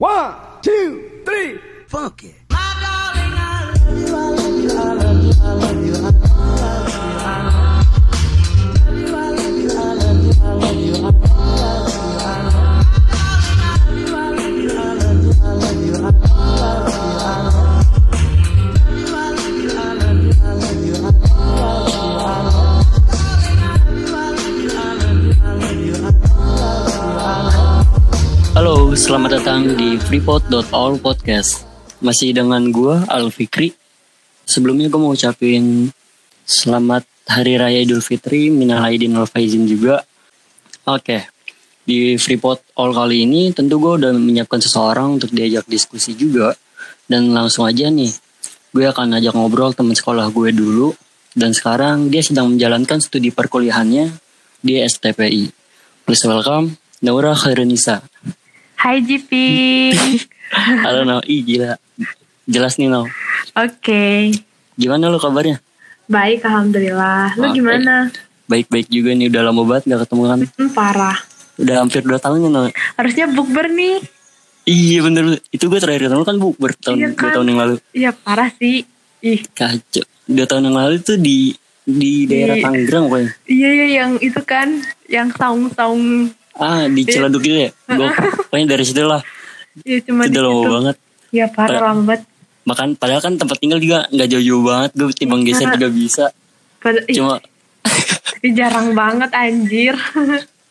One, two, three, funky. My darling, I love you, I love you, I love you, I love you. Selamat datang di freeport.all podcast. Masih dengan gua Al Fikri. Sebelumnya gue mau ucapin selamat Hari Raya Idul Fitri, minal aidin wal faizin juga. Oke, di Freeport All kali ini tentu gue udah menyiapkan seseorang untuk diajak diskusi juga. Dan langsung aja nih, gue akan ajak ngobrol teman sekolah gue dulu. Dan sekarang dia sedang menjalankan studi perkuliahannya di STPI. Please welcome Naura Khairunisa. Hai GP. Halo Nau, ih gila. Jelas nih Nau. Oke. Gimana lu kabarnya? Baik alhamdulillah. Lu Oke. gimana? Baik-baik juga nih, udah lama banget gak ketemu kan. Hmm, parah. Udah hampir 2 tahun ya Nau. Harusnya bukber nih. Iya bener, itu gue terakhir ketemu kan bu, bertahun, Iya kan? tahun yang lalu. Iya parah sih. Ih. Kacau. Dua tahun yang lalu tuh di di daerah Tangerang pokoknya. Iya iya yang itu kan yang saung-saung. Ah, di Ciledug gitu ya. Gue pokoknya dari situ lah. Iya cuma Itu udah lama banget. Iya parah Pa- lama banget. Makan padahal kan tempat tinggal juga nggak jauh-jauh banget. Gue timbang Iya. geser juga bisa. Pada, Cuma tapi jarang banget anjir.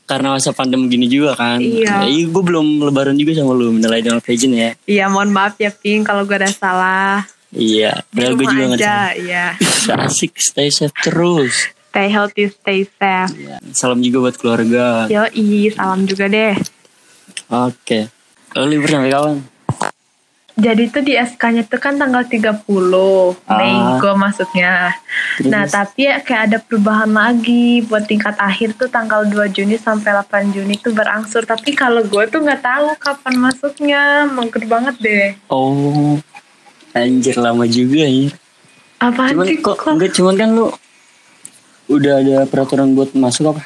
karena masa pandemi gini juga kan. Iya. Ya, gue belum lebaran juga sama lu, aidin wal faizin ya. Iya mohon maaf ya Pink kalau gue ada salah. Iya, padahal gue juga nggak. Iya. Asik, stay safe terus. Stay healthy, stay safe. Ya, salam juga buat keluarga. Yoi, salam juga deh. Oke. Lo libur sampai kapan? Jadi tuh di SK-nya tuh kan tanggal 30 Mei Ah. gue masuknya. Terus? Nah tapi ya kayak ada perubahan lagi buat tingkat akhir tuh tanggal 2 Juni sampai 8 Juni tuh berangsur. Tapi kalau gue tuh nggak tahu kapan masuknya, mager banget deh. Oh, anjir lama juga ya. Apaan Cuman sih kok kok? enggak cuman kan lu udah ada peraturan buat masuk apa?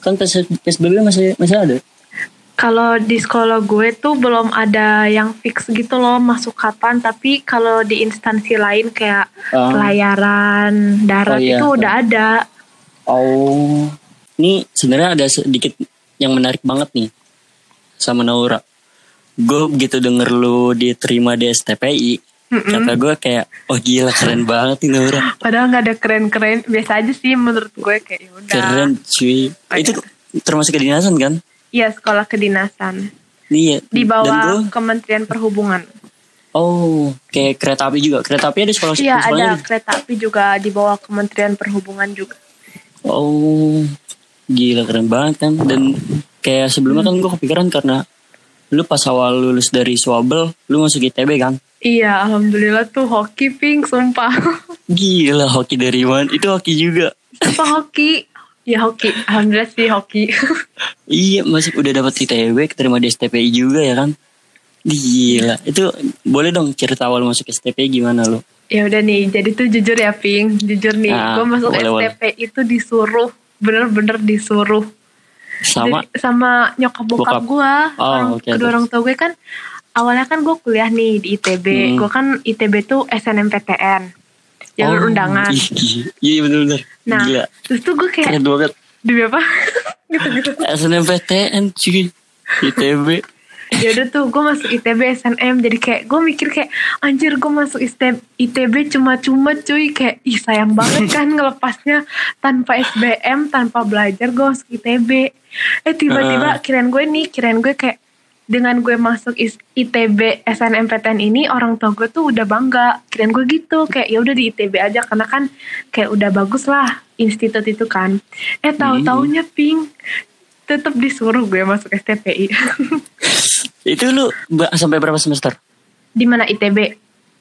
Kan tes PSBB masih masih ada. Kalau di sekolah gue tuh belum ada yang fix gitu loh masuk kapan. Tapi kalau di instansi lain kayak Ah. pelayaran darat Oh, iya. itu udah ada. Oh, ini sebenarnya ada sedikit yang menarik banget nih sama Naura. Gue begitu denger lu diterima di STPI, Mm-mm. kata gue kayak, oh gila keren banget nih Naura. Padahal nggak ada keren-keren, biasa aja sih menurut gue kayak yaudah. Keren cuy. Oh, Itu termasuk kedinasan kan? Iya sekolah kedinasan Iya. di bawah tuh, Kementerian Perhubungan. oh, kayak kereta api juga. Kereta api ada sekolah Iya ada kereta api juga di bawah Kementerian Perhubungan juga. Oh, gila keren banget kan. Dan kayak sebelumnya kan gue kepikiran karena lu pas awal lulus dari Swabel, lu masuk ITB kan? Iya alhamdulillah tuh hoki pink sumpah. Gila hoki dari mana? Itu hoki juga. Apa hoki? Ya hoki, alhamdulillah sih hoki. Iya, masih udah dapat ITB, keterima di STPI juga ya kan? Gila, itu boleh dong cerita awal masuk STPI gimana lu? ya udah nih, jadi tuh jujur ya pink, jujur nih, Ah, gue masuk boleh, boleh. STP itu disuruh, bener-bener disuruh. Sama Jadi, sama nyokap bokap Bokap. gue Oh, orang oke, kedua orang tua gue kan awalnya kan gue kuliah nih di ITB Hmm. gue kan ITB tuh SNMPTN jalur Oh, undangan ih, gila. Iya bener-bener. nah Gila, terus tuh gue kayak keren banget. demi apa gitu gitu SNMPTN cuy. ITB. Ya udah tuh gue masuk ITB SNM jadi kayak gue mikir kayak anjir gue masuk ITB, ITB cuma-cuma cuy. Kayak ih sayang banget kan ngelepasnya tanpa SBM tanpa belajar gue masuk ITB eh tiba-tiba kirain gue nih kirain gue kayak dengan gue masuk ITB SNMPTN ini orang tua gue tuh udah bangga. Kirain gue gitu kayak ya udah di ITB aja karena kan kayak udah bagus lah institut itu kan. Eh tahu taunya ping tetap disuruh gue masuk STPI Itu lu sampai berapa semester? di mana ITB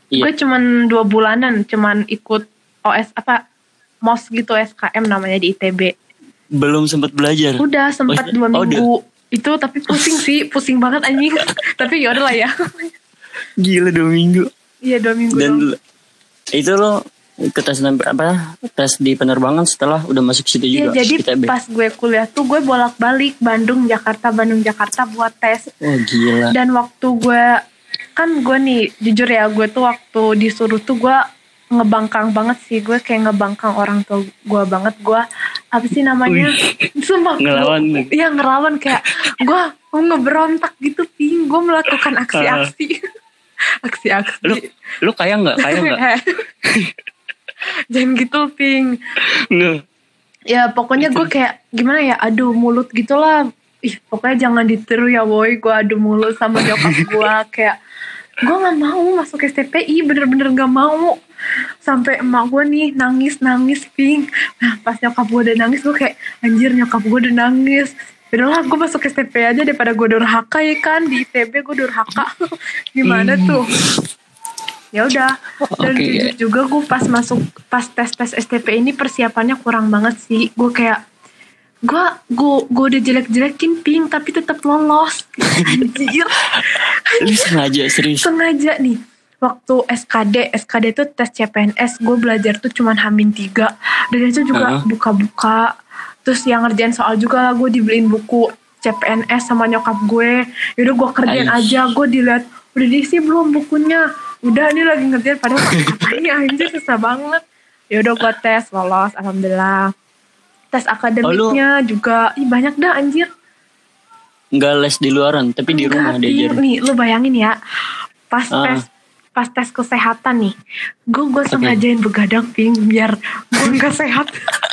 Iya. gue cuman dua bulanan cuman ikut OS apa mos gitu SKM namanya di ITB Belum sempat belajar. udah sempat Oh, dua oh, minggu itu tapi pusing sih pusing banget anjing tapi yaudah lah ya Gila dua minggu. iya dua minggu Dan dong. itu lo Ikut tes apa? Tes di penerbangan setelah udah masuk situ Iya juga. jadi ITB. pas gue kuliah tuh gue bolak-balik Bandung Jakarta Bandung Jakarta buat tes Oh gila. dan waktu gue kan gue nih jujur ya gue tuh waktu disuruh tuh gue ngebangkang banget sih gue kayak ngebangkang orang tua gue banget gue apa sih namanya sumpah Ngelawan. iya ngelawan kayak gue mau ngeberontak gitu ping gue melakukan aksi-aksi aksi-aksi Lu lu kaya nggak? Kaya nggak? jangan gitu ping. Nggak. ya pokoknya gue kayak gimana ya adu mulut gitulah. Ih pokoknya jangan ditiru ya woi gue adu mulut sama nyokap gue kayak gue nggak mau masuk STPI bener-bener nggak mau. Sampai emak gue nih nangis nangis ping. Nah pas nyokap gue udah nangis gue kayak anjir nyokap gue udah nangis. Udahlah gue masuk STP aja daripada gue durhaka ya kan? Di ITB gue durhaka. Gimana tuh ya udah. Dan Oke. jujur juga gue pas masuk pas tes tes STP ini persiapannya kurang banget sih. Gue kayak gue gue gue udah jelek jelekin ping tapi tetap lolos. Anjir. Lu sengaja serius. sengaja nih. Waktu SKD SKD itu tes CPNS gue belajar tuh cuman hamin tiga. Dan itu juga Heeh. buka-buka. Terus yang ngerjain soal juga gue dibeliin buku CPNS sama nyokap gue. Yaudah gue kerjain Aish. aja gue dilihat udah diisi belum bukunya udah ini lagi ngerjain padahal ini anjir susah banget yaudah gue tes lolos alhamdulillah tes akademiknya juga ih banyak dah anjir Nggak les di luaran, tapi di rumah Ping. diajarin. Nih, lu bayangin ya. Pas Ah. tes pas tes kesehatan nih. Gue gue sengajain begadang ping biar gue nggak sehat.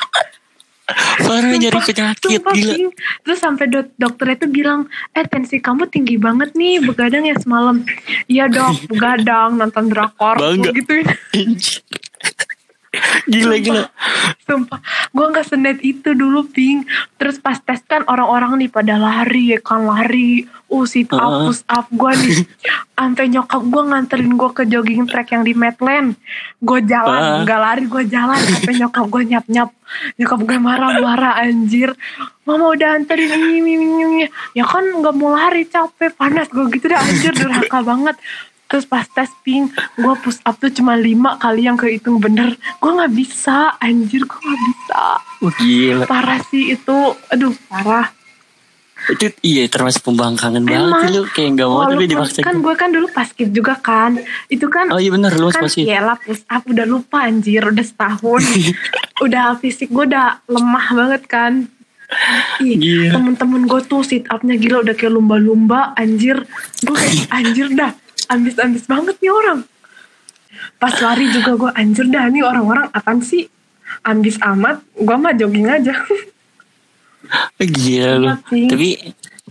Parah nyari penyakit sumpah, gila. Ping. Terus sampai dok dokter itu bilang, eh tensi kamu tinggi banget nih begadang ya semalam. Iya dok, begadang nonton drakor. Bangga. Gua gila gila. Sumpah, gue nggak senet itu dulu, Ping. Terus pas tes kan orang-orang nih pada lari, ya kan lari. Uh, sit up, Heeh. push up. Gue nih, sampai nyokap gue nganterin gue ke jogging track yang di Medland. Gue jalan, nggak lari, gue jalan. Sampai nyokap gue nyap-nyap. Nyokap gue marah-marah, anjir. Mama udah anterin ini, ini, ini, ini. Ya kan nggak mau lari, capek, panas. Gue gitu dah, anjir, durhaka banget. Terus pas tes ping, gue push up tuh cuma lima kali yang kehitung bener. Gue nggak bisa, anjir gue nggak bisa. Wah gila. Parah sih itu, aduh parah. Itu iya termasuk pembangkangan banget Emang. sih lu kayak nggak mau tapi dipaksa. kan gue kan dulu paskib juga kan. Itu kan Oh iya benar lu kan masih. lah push up udah lupa anjir udah setahun. udah fisik gue udah lemah banget kan. Ih, Gila. temen-temen gue tuh sit upnya gila udah kayak lumba-lumba anjir. Gue kayak anjir dah, ambis-ambis banget nih orang. Pas lari juga gue anjir dah nih orang-orang apaan sih? Ambis amat, gue mah jogging aja. Gila lu. Tapi- Tapi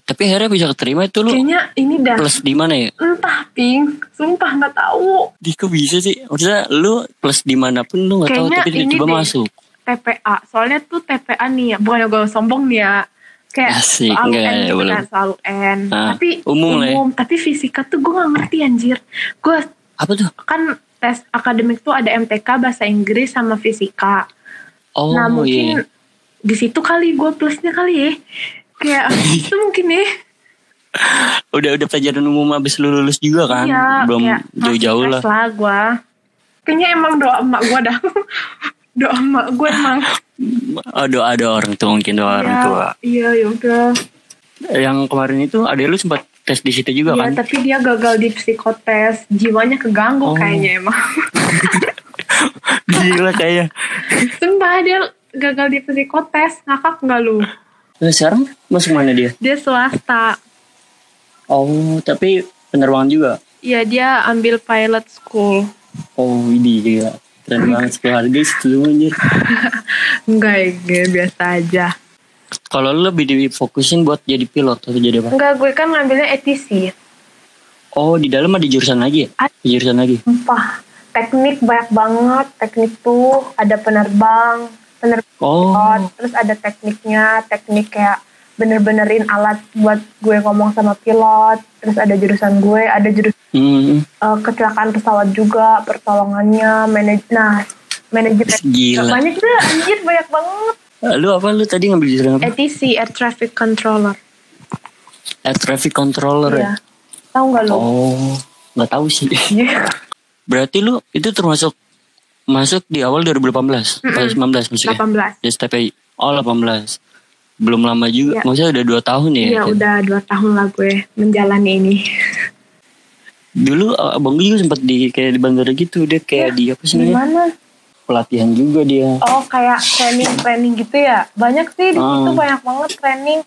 tapi akhirnya bisa keterima itu lu Kayaknya ini dah plus di mana ya? entah ping, sumpah nggak tahu. Di kok bisa sih? Maksudnya lu plus di mana pun lu nggak tahu tapi tiba-tiba masuk. TPA, soalnya tuh TPA nih ya, bukan gue sombong nih ya. Kayak Asik, soal enggak, N gitu kan, soal N. Ah, tapi umum lah ya. tapi fisika tuh gue gak ngerti anjir. Gue Apa tuh? kan tes akademik tuh ada MTK bahasa Inggris sama fisika. Oh nah iya. mungkin di situ kali gue plusnya kali ya. Kayak itu mungkin ya. Udah udah pelajaran umum abis lu lulus juga kan? Iya, Belum jauh-jauh lah. lah gue. Kayaknya emang doa emak gue dah. doa emak gue emang. Oh, doa ada orang tua mungkin doa orang Iya, tua. Iya ya udah. Yang kemarin itu ada lu sempat tes di situ juga Iya kan? tapi dia gagal di psikotes. Jiwanya keganggu Oh. kayaknya emang. Gila kayaknya. Sumpah dia gagal di psikotes. Ngakak nggak lu? Nah, sekarang masuk mana dia? Dia swasta. Oh, tapi penerbangan juga. Iya dia ambil pilot school. Oh, ini gila. Keren banget sekeluarga itu anjir. Enggak ya, gue biasa aja. Kalau lu lebih difokusin buat jadi pilot atau jadi apa? Enggak, gue kan ngambilnya ETC. Oh, di dalam ada jurusan lagi ya? Ada. Jurusan lagi. Sumpah, teknik banyak banget. Teknik tuh ada penerbang, penerbang, Oh, terus ada tekniknya, teknik kayak bener-benerin alat buat gue ngomong sama pilot. Terus ada jurusan gue, ada jurusan hmm, eh, kecelakaan pesawat juga, pertolongannya, manaj nah, manajemen. gila. Banyak juga, anjir banyak banget. Lu apa lu tadi ngambil jurusan apa? ETC, Air Traffic Controller. Air traffic controller Iya. ya? Tahu nggak lu? Oh, nggak tahu sih. Iya. Berarti lu itu termasuk masuk di awal 2018 Mm-mm. pas 19 maksudnya 18. di STPI oh 18 belum lama juga Iya. maksudnya udah dua tahun ya Iya udah dua tahun lah gue menjalani ini. dulu uh, abang gue juga sempat di kayak di bandara gitu dia kayak di apa sih namanya pelatihan juga dia Oh kayak training training gitu ya? Banyak sih di situ Ah. banyak banget training.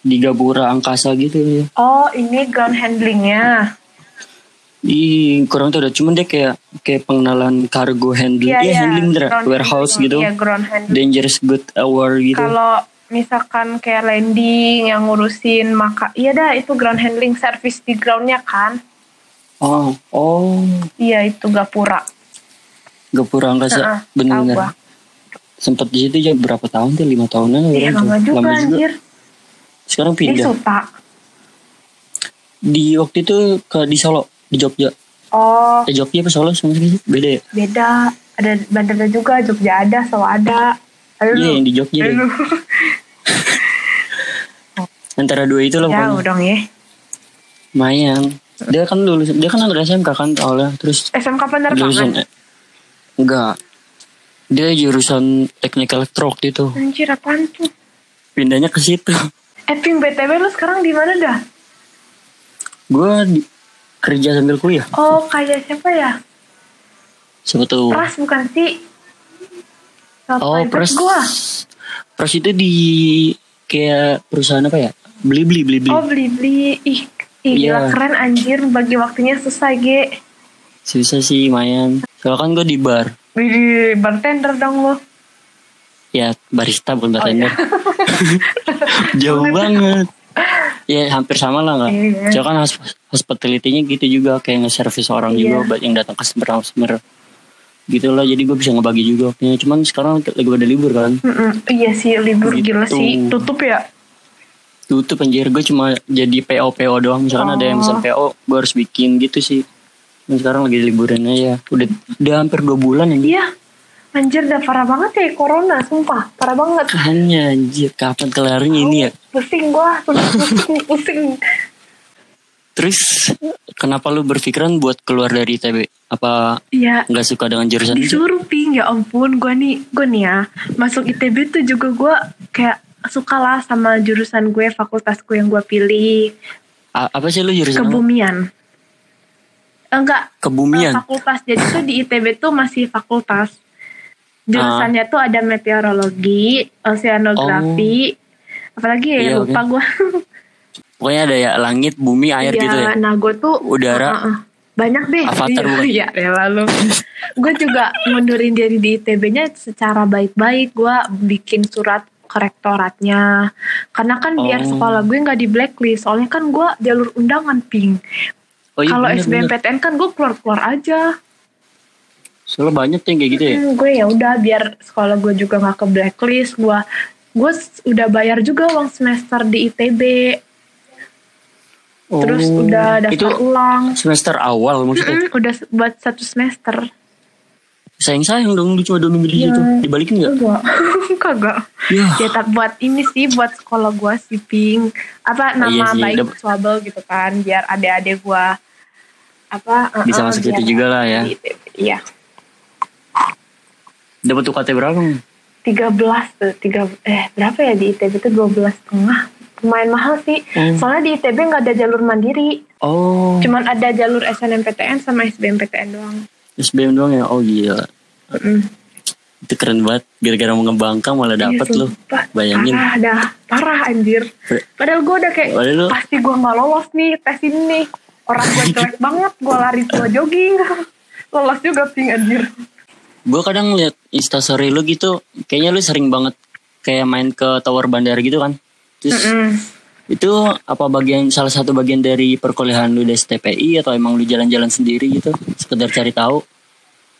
di Gapura Angkasa gitu ya Oh ini ground handlingnya. Ih, kurang tahu dah. Cuman dia kayak kayak pengenalan cargo handling, Iya ya iya. handling ground warehouse handling. gitu, ground handling. dangerous good award gitu. Kalau misalkan kayak landing yang ngurusin maka iya dah itu ground handling service di groundnya kan. Oh, oh, Iya itu gapura. Gapura Angkasa, tahu bener-bener. Sempat di situ ya berapa tahun tuh? Lima tahunan Iya berapa? lama juga anjir. Sekarang Di pindah. Suta. Di waktu itu ke di Solo, di Jogja. Oh Eh Jogja apa Solo sama sih? Beda ya? beda. Ada bandara juga Jogja ada Solo ada. Iya lu. yang di Jogja Ayo deh. Antara dua itu lah Jauh pokoknya. dong ya. Lumayan. Dia kan lulus, dia kan anak SMK kan awalnya. Terus SMK penerbangan. eh, enggak. Dia jurusan teknik elektro waktu itu. Anjir apaan tuh? Pindahnya ke situ. Eh Ping BTW lu sekarang di mana dah? Gue di, kerja sambil kuliah. Oh kayak siapa ya? Siapa tuh? Pras bukan sih? oh, pres. gua? Pres itu di kayak perusahaan apa ya? Beli beli beli beli. Oh beli-beli. Ih, ih gila Iya. keren anjir. Bagi waktunya susah, Ge. Susah sih lumayan. Soalnya kan gue di bar. Wih, bartender dong lo. Ya barista bukan Oh, bartender. Jauh banget. Ya hampir sama lah nggak. Iya. Soalnya kan hos- hospitality-nya gitu juga kayak nge-service orang Iya. juga buat yang datang customer-customer. Gitu lah jadi gue bisa ngebagi juga waktunya. Cuman sekarang lagi pada libur kan. Mm-mm. Iya sih, libur gila Gitu. sih. Tutup ya? tutup anjir gue cuma jadi PO PO doang misalkan ada yang Oh. pesan PO gue harus bikin gitu sih dan sekarang lagi liburan aja udah udah hampir dua bulan anjir Iya. Anjir, udah parah banget ya corona, sumpah. Parah banget. hanya anjir kapan kelarnya ini ya Pusing gua, pusing, pusing. terus kenapa lu berpikiran buat keluar dari ITB apa Iya, nggak suka dengan jurusan itu? Disuruh ping ya ampun gue nih gue nih ya. Masuk itb tuh juga gue kayak suka lah sama jurusan gue fakultas gue yang gue pilih. A- apa sih lu jurusan apa? kebumian. Enggak. Kebumian? Eh, fakultas. Jadi tuh di itb tuh masih fakultas. Jurusannya tuh ada meteorologi oceanografi apalagi ya. Iya, lupa gue pokoknya ada ya langit bumi air gitu ya nah gue tuh Udara. Heeh. banyak deh Avatar iya, bukan? iya ya lalu gue juga ngundurin diri di ITB-nya secara baik-baik gue bikin surat ke rektoratnya karena kan biar Oh. sekolah gue nggak di blacklist soalnya kan gue jalur undangan ping oh iya kalau. SBMPTN kan gue keluar-keluar aja soalnya banyak yang kayak gitu ya Hmm, gue ya udah biar sekolah gue juga nggak ke blacklist gue gue udah bayar juga uang semester di ITB terus Oh, udah itu daftar ulang. semester awal maksudnya? Mm-mm, udah s- buat satu semester. Sayang sayang dong lu cuma dua minggu di Iya. situ dibalikin nggak? Enggak kagak. Ya. Ya tak buat ini sih buat sekolah gua sih ping apa nama iya sih, baik dap- swabel gitu kan biar adik-adik gua apa uh-uh, Bisa masuk biar situ juga lah ya. iya. Dapat UKT berapa? 13 tuh tiga eh berapa ya di ITB itu 12 setengah lumayan mahal sih Hmm. soalnya di ITB nggak ada jalur mandiri oh cuman ada jalur SNMPTN sama SBMPTN doang SBM doang ya oh gila Mm-mm. itu keren banget gara-gara mengembangkan malah dapet Iya, lu sumpah. bayangin Parah dah, parah anjir. Padahal gue udah kayak, Padahal pasti gue gak lolos nih tes ini nih. Orang gue jelek banget, gue lari gue jogging. lolos juga ping anjir. Gue kadang lihat instastory lu gitu kayaknya lu sering banget kayak main ke tower bandara gitu kan terus Mm. itu apa bagian salah satu bagian dari perkuliahan lu di STPI atau emang lu jalan-jalan sendiri gitu sekedar cari tahu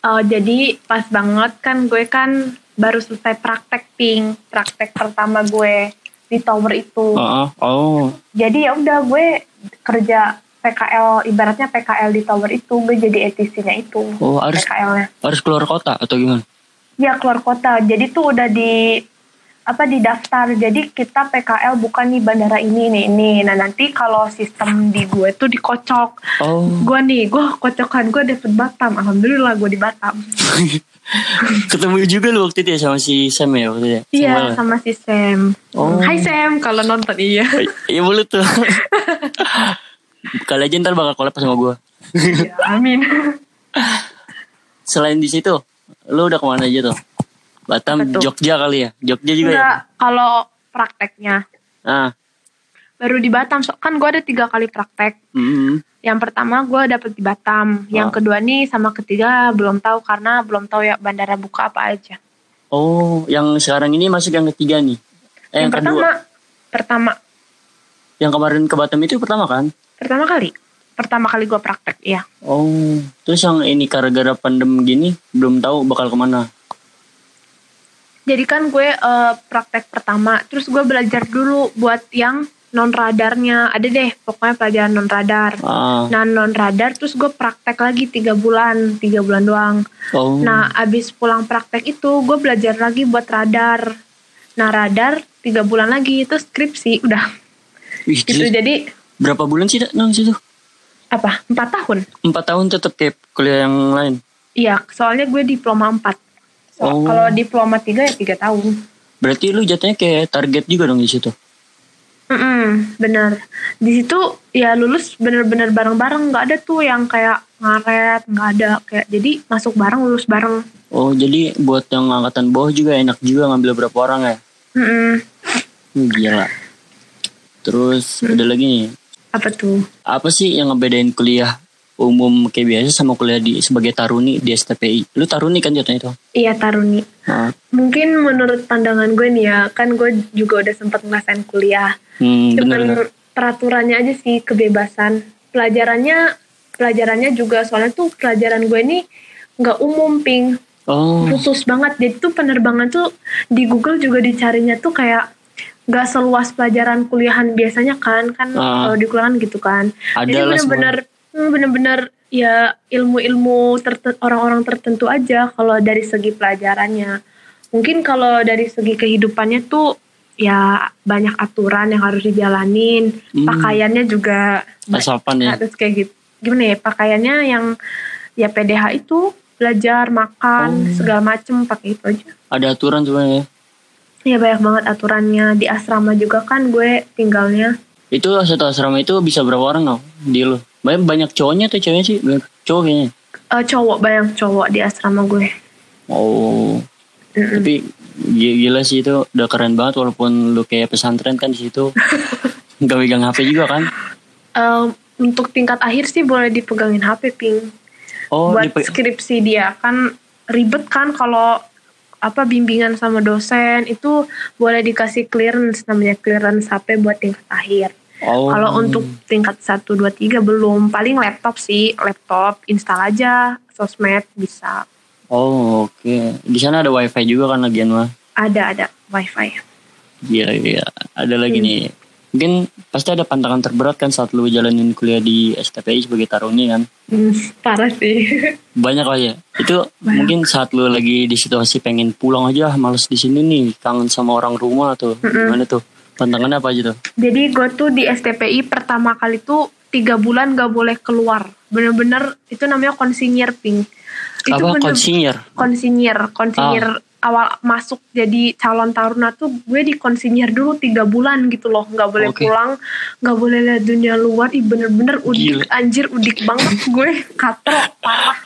Oh, jadi pas banget kan gue kan baru selesai praktek ping. Praktek pertama gue di tower itu. oh oh Jadi ya udah gue kerja PKL, ibaratnya PKL di tower itu. Gue jadi etisinya itu. oh harus PKL-nya. harus keluar kota atau gimana Ya keluar kota. Jadi tuh udah di apa di daftar. Jadi kita PKL bukan nih bandara ini ini ini. Nah nanti kalau sistem di gue tuh dikocok. Oh. Gue nih, gue kocokan gue dapet Batam. Alhamdulillah gue di Batam. Ketemu juga lu waktu itu ya sama si Sam ya waktu itu ya? Iya sama si Sam. Oh. Hai Sam, kalau nonton iya. Iya boleh tuh. Kali aja ntar bakal collab sama gue. Ya, amin. Selain di situ, lu udah ke mana aja tuh? Batam, tuh? Jogja kali ya? Jogja juga ya? Enggak, kalau prakteknya Ah, baru di Batam. So, kan gue ada tiga kali praktek. mm, Yang pertama gue dapet di Batam. Yang Ah. kedua nih sama ketiga belum tahu karena belum tahu ya bandara buka apa aja. Oh, yang sekarang ini masuk yang ketiga nih. Eh, yang, yang kedua. pertama, pertama, Yang kemarin ke Batam itu pertama kan? pertama kali, pertama kali gue praktek, ya. Oh, terus yang ini gara-gara pandem gini belum tahu bakal ke mana. Jadi kan gue eh, praktek pertama, terus gue belajar dulu buat yang non radarnya. Ada deh, pokoknya pelajaran non radar. Ah, Nah non radar, terus gue praktek lagi tiga bulan, tiga bulan doang. oh, Nah, abis pulang praktek itu, gue belajar lagi buat radar. Nah, radar tiga bulan lagi itu skripsi, udah. Wih, Gitu, jadi berapa bulan sih nang situ? apa? Empat tahun? Empat tahun tetap kayak kuliah yang lain. Iya, soalnya gue diploma empat. So, Oh. Kalau diploma tiga ya tiga tahun. Berarti lu jatuhnya kayak target juga dong di situ. Mm bener. Di situ ya lulus bener-bener bareng-bareng, nggak ada tuh yang kayak ngaret, nggak ada kayak jadi masuk bareng lulus bareng. Oh, jadi buat yang angkatan bawah juga enak juga ngambil berapa orang ya? Mm-mm. Hmm, Gila. Terus Hmm. ada lagi nih. Apa tuh? Apa sih yang ngebedain kuliah umum kayak biasa sama kuliah di sebagai taruni di STPI? Lu taruni kan jatuhnya itu? Iya Taruni. Nah, Mungkin menurut pandangan gue nih ya, kan gue juga udah sempat ngerasain kuliah. hmm, Cuman bener-bener. peraturannya aja sih kebebasan. Pelajarannya pelajarannya juga soalnya tuh pelajaran gue ini nggak umum ping Oh, khusus banget. Jadi tuh penerbangan tuh di Google juga dicarinya tuh kayak nggak seluas pelajaran kuliahan biasanya kan kan Ah. kalau di kuliahan gitu kan. Ada Jadi lah bener-bener hmm, bener-bener ya ilmu-ilmu terten- orang-orang tertentu aja kalau dari segi pelajarannya. Mungkin kalau dari segi kehidupannya tuh ya banyak aturan yang harus dijalanin. Hmm. Pakaiannya juga asapan ya. harus kayak gitu. Gimana ya pakaiannya yang ya PDH itu belajar makan Oh. segala macem pakai itu aja. Ada aturan sebenarnya. Ya banyak banget aturannya di asrama juga kan gue tinggalnya. Itu satu asrama itu bisa berapa orang no? Di lu? Banyak, banyak cowoknya atau ceweknya sih? Banyak cowok kayaknya. Eh, cowok banyak cowok di asrama gue. Oh, Mm-mm. tapi gi- gila sih itu udah keren banget walaupun lu kayak pesantren kan di situ. Gak pegang HP juga kan? Eh, untuk tingkat akhir sih boleh dipegangin HP ping. Oh, Buat skripsi dia kan ribet kan kalau apa bimbingan sama dosen itu boleh dikasih clearance namanya clearance HP buat tingkat akhir. oh. Kalau untuk tingkat 1, 2, 3 belum. Paling laptop sih, laptop install aja, sosmed bisa. Oh, oke. Di sana ada wifi juga kan lagian mah. Ada, ada wifi. Gila, gila. Ada lagi Hmm. nih. Mungkin pasti ada pantangan terberat kan saat lu jalanin kuliah di STPI sebagai taruni kan. Hmm, parah sih. Banyak lah ya. Itu Banyak. mungkin saat lu lagi di situasi pengen pulang aja, males di sini nih, kangen sama orang rumah tuh. Gimana tuh? Tantangannya apa aja tuh? Jadi gue tuh di STPI pertama kali tuh tiga bulan gak boleh keluar. Bener-bener itu namanya konsinyir ping. Itu apa bener- konsinyir? konsinyir, konsinyir Ah. Awal masuk jadi calon taruna tuh gue di konsinyir dulu tiga bulan gitu loh, nggak boleh Oke. pulang, nggak boleh lihat dunia luar, ih bener-bener udik Gila. anjir udik banget gue katro parah.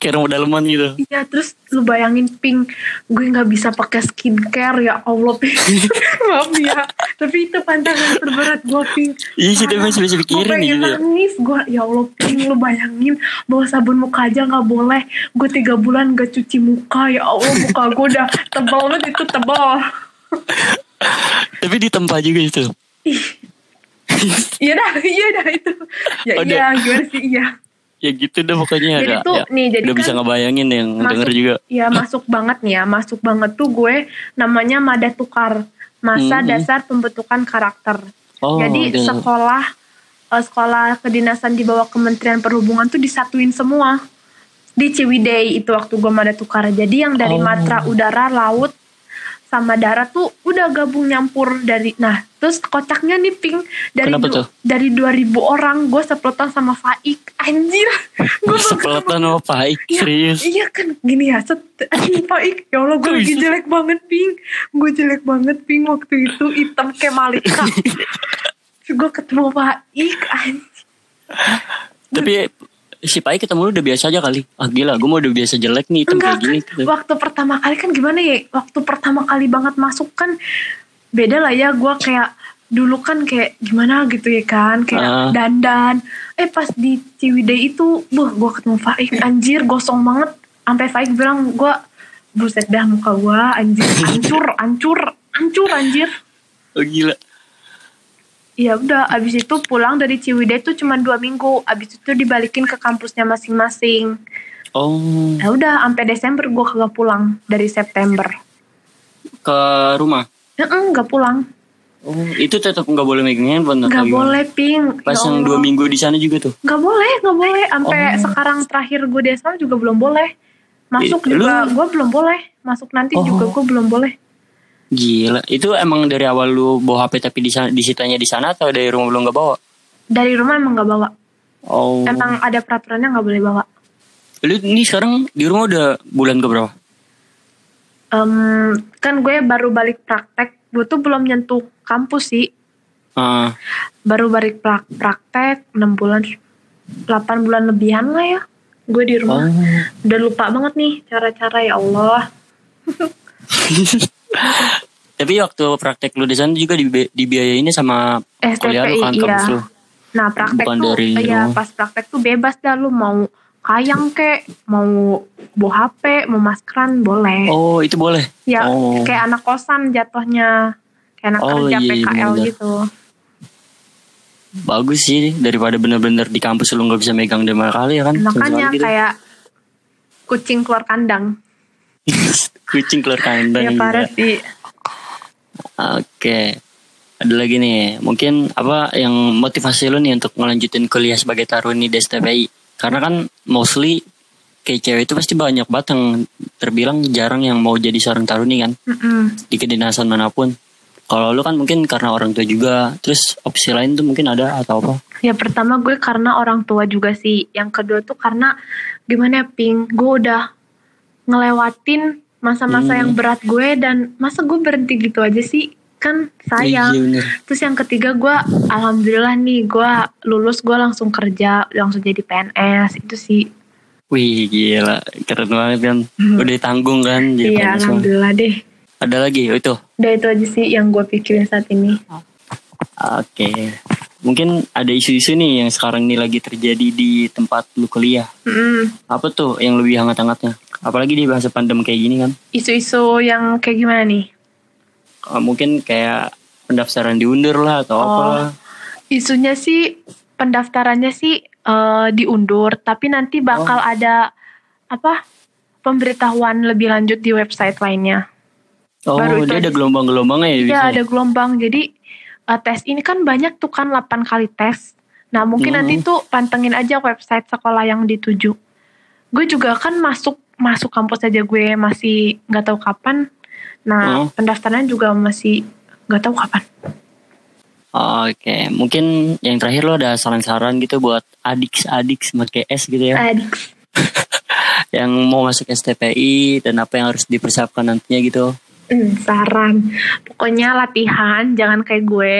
Kayak rumah daleman gitu. Iya terus lu bayangin ping gue nggak bisa pakai skincare ya Allah ping maaf ya. Tapi itu pantangan terberat gue ping Iya sih, tapi masih bisa gue pikirin pengen gitu ya. nangis. Gue ya Allah ping lu bayangin bawa sabun muka aja nggak boleh. Gue tiga bulan gak cuci muka ya Allah muka gue udah tebal banget itu tebal. Tapi ditempa juga itu. iya dah iya dah itu. Ya Oh, iya gimana sih? Iya Ya gitu deh pokoknya. Jadi agak- tuh, ya, nih, jadi udah kan bisa ngebayangin yang denger juga. ya masuk banget nih ya masuk banget tuh gue namanya mada tukar masa Mhm. dasar pembentukan karakter Oh, jadi oke. sekolah eh, sekolah kedinasan di bawah Kementerian Perhubungan tuh disatuin semua di Ciwidey itu waktu gue mada tukar jadi yang dari Oh. matra udara laut sama Dara tuh udah gabung nyampur dari nah terus kocaknya nih ping dari Kenapa du- dari 2000 orang gue seplotan sama Faik anjir. Gue Sepeletan sama Faik, Iya, serius. Iya kan gini ya set, Faik ya Allah gue lagi jelek banget ping gue jelek banget ping waktu itu hitam kayak Malika. Gue ketemu Faik anjing. Tapi si Faik ketemu lu udah biasa aja kali. Ah gila, gue mau udah biasa jelek nih, hitam Enggak kayak gini. kan, waktu pertama kali kan gimana ya? Waktu pertama kali banget masuk kan beda lah ya. Gue kayak dulu kan kayak gimana gitu ya kan, kayak Ah. dandan. Eh pas di Ciwidey itu, buh gue ketemu Faik anjir gosong banget. Sampai Faik bilang gue buset dah muka gue anjir hancur, hancur, hancur anjir. Oh gila. Ya udah, abis itu pulang dari Ciwidey tuh cuma dua minggu. Abis itu dibalikin ke kampusnya masing-masing. Oh, Ya udah, sampai Desember gue kagak pulang dari September. ke rumah. Heeh, nggak pulang. Oh, itu tetap nggak boleh megang handphone atau Nggak boleh, Ping. Pas Ya yang dua minggu di sana juga tuh. Nggak boleh, nggak boleh. Sampai Oh. sekarang terakhir gue di sana juga belum boleh. Masuk Eh, juga gue belum boleh. Masuk nanti Oh. juga gue belum boleh. Gila, itu emang dari awal lu bawa HP tapi di sana disitanya di sana atau dari rumah lu nggak bawa? Dari rumah emang nggak bawa. Oh. Emang ada peraturannya nggak boleh bawa. Lu ini sekarang di rumah udah bulan ke berapa? Em, kan gue baru balik praktek. Gue tuh belum nyentuh kampus sih. Ah, Baru balik prak- praktek 6 bulan. 8 bulan lebihan lah ya. Gue di rumah. oh. Udah lupa banget nih cara-cara ya Allah. Tapi waktu praktek lu di sana juga dibi- dibiayainnya sama kuliah lu STPI kan iya. kampus lu. Nah praktek Bukan tuh, dari ya rumah. pas praktek tuh bebas dah lu mau kayang kek, mau bawa HP, mau maskeran boleh. Oh, itu boleh. ya oh. kayak anak kosan jatuhnya, kayak anak Oh, kerja iya, iya, PKL bener. gitu. Bagus sih daripada bener-bener di kampus lu nggak bisa megang lima kali ya kan? Makanya gitu. kayak kucing keluar kandang. kucing keluar kandang. ya parah sih. Oke. Ada lagi nih, mungkin apa yang motivasi lu nih untuk ngelanjutin kuliah sebagai taruni di STPI? Karena kan mostly kayak cewek itu pasti banyak banget yang terbilang jarang yang mau jadi seorang taruni kan Mm-mm. di kedinasan mana pun. Kalau lu kan mungkin karena orang tua juga, terus opsi lain tuh mungkin ada atau apa? Ya pertama gue karena orang tua juga sih. Yang kedua tuh karena gimana ya Ping, gue udah ngelewatin masa-masa Hmm. yang berat gue dan masa gue berhenti gitu aja sih kan sayang. Iya. Terus yang ketiga gue alhamdulillah nih gue lulus gue langsung kerja langsung jadi PNS itu sih. Wih gila, keren banget kan. Udah ditanggung kan jadi Iya PNS alhamdulillah deh. Ada lagi, oh, itu. Udah itu aja sih yang gue pikirin saat ini. Oke. Mungkin ada isu-isu nih yang sekarang ini lagi terjadi di tempat lu kuliah. Mm-mm. Apa tuh yang lebih hangat-hangatnya? Apalagi di bahasa pandem kayak gini kan. Isu-isu yang kayak gimana nih? Eh, Mungkin kayak pendaftaran diundur lah atau Oh. lah. Isunya sih pendaftarannya sih eh, diundur, tapi nanti bakal ada apa pemberitahuan lebih lanjut di website lainnya. Oh, Baru dia ada gelombang-gelombangnya ya Iya ada gelombang, jadi eh, tes ini kan banyak tuh kan 8 kali tes. Nah mungkin Hmm. nanti tuh pantengin aja website sekolah yang dituju. Gue juga kan masuk masuk kampus aja gue masih nggak tahu kapan. Nah Hmm. pendaftaran juga masih nggak tahu kapan. Oke, mungkin yang terakhir lo ada saran-saran gitu buat adik-adik pakai S gitu ya, Adik. yang mau masuk STPI dan apa yang harus dipersiapkan nantinya gitu. Hmm, saran. Pokoknya latihan, jangan kayak gue.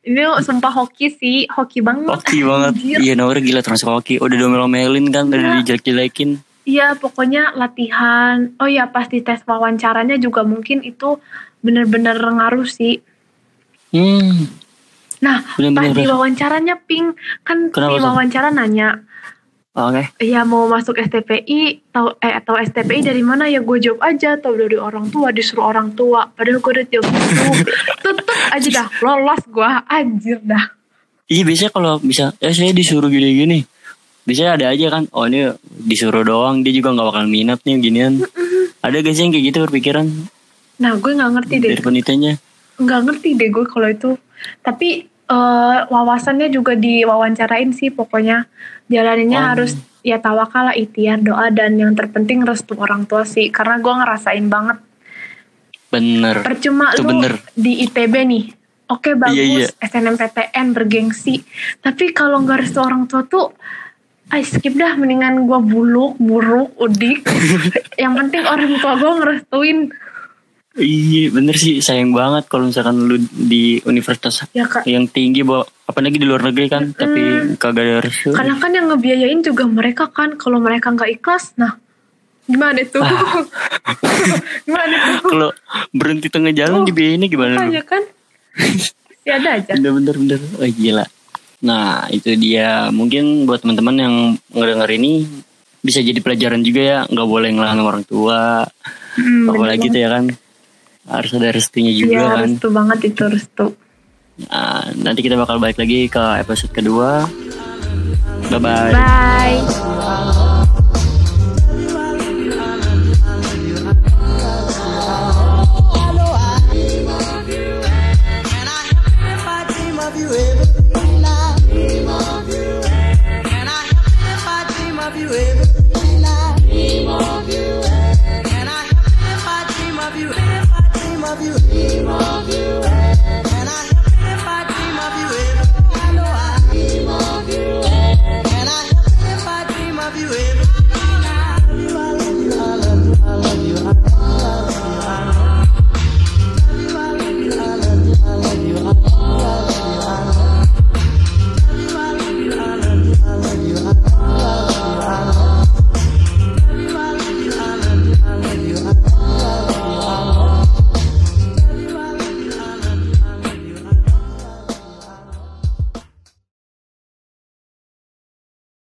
Ini sumpah hoki sih, hoki banget. Hoki banget, iya nomornya gila termasuk hoki. Udah domel-domelin kan, udah Iya. dijelek-jelekin. Iya, pokoknya latihan. Oh iya, pas di tes wawancaranya juga mungkin itu bener-bener ngaruh sih. Hmm, Nah, Bener-bener. pas di wawancaranya Ping, kan Kenapa di wawancara nanya, oke. ya mau masuk STPI atau eh atau STPI dari mana ya gue jawab aja atau dari orang tua disuruh orang tua padahal gue udah jawab gitu tetep aja dah lolos gue anjir dah Iya biasanya kalau bisa, ya saya disuruh gini-gini. Biasanya ada aja kan, oh ini disuruh doang, dia juga nggak bakal minat nih ginian. Ada gak sih yang kayak gitu berpikiran nah gue nggak ngerti deh dari penitanya? nggak ngerti deh gue kalau itu tapi eh, wawasannya juga diwawancarain sih pokoknya jalaninnya Oh. harus ya tawakal ikhtiar doa dan yang terpenting restu orang tua sih karena gue ngerasain banget bener Percuma Itu lu bener. di ITB nih. Oke bagus Iya, iya. SNMPTN bergengsi. Tapi kalau nggak restu orang tua tuh I skip dah mendingan gua buluk, buruk, udik. Yang penting orang tua gua ngerestuin. iya bener sih sayang banget kalau misalkan lu di universitas Ya kak. yang tinggi bawa apalagi di luar negeri kan tapi kagak ada restu Karena kan yang ngebiayain juga mereka kan. Kalau mereka nggak ikhlas, nah gimana tuh? Ah. gimana tuh? kalau berhenti tengah jalan Oh, dibiayainnya gimana? Makanya kan. Ya ada aja. bener bener bener oh gila Nah, itu dia. Mungkin buat teman-teman yang ngedenger ini bisa jadi pelajaran juga ya, nggak boleh ngelawan orang tua. Hmm, Apalagi tuh ya kan. Harus ada restunya juga ya, kan. restu banget itu restu. Nah, nanti kita bakal balik lagi ke episode kedua. Bye-bye. Bye. -bye.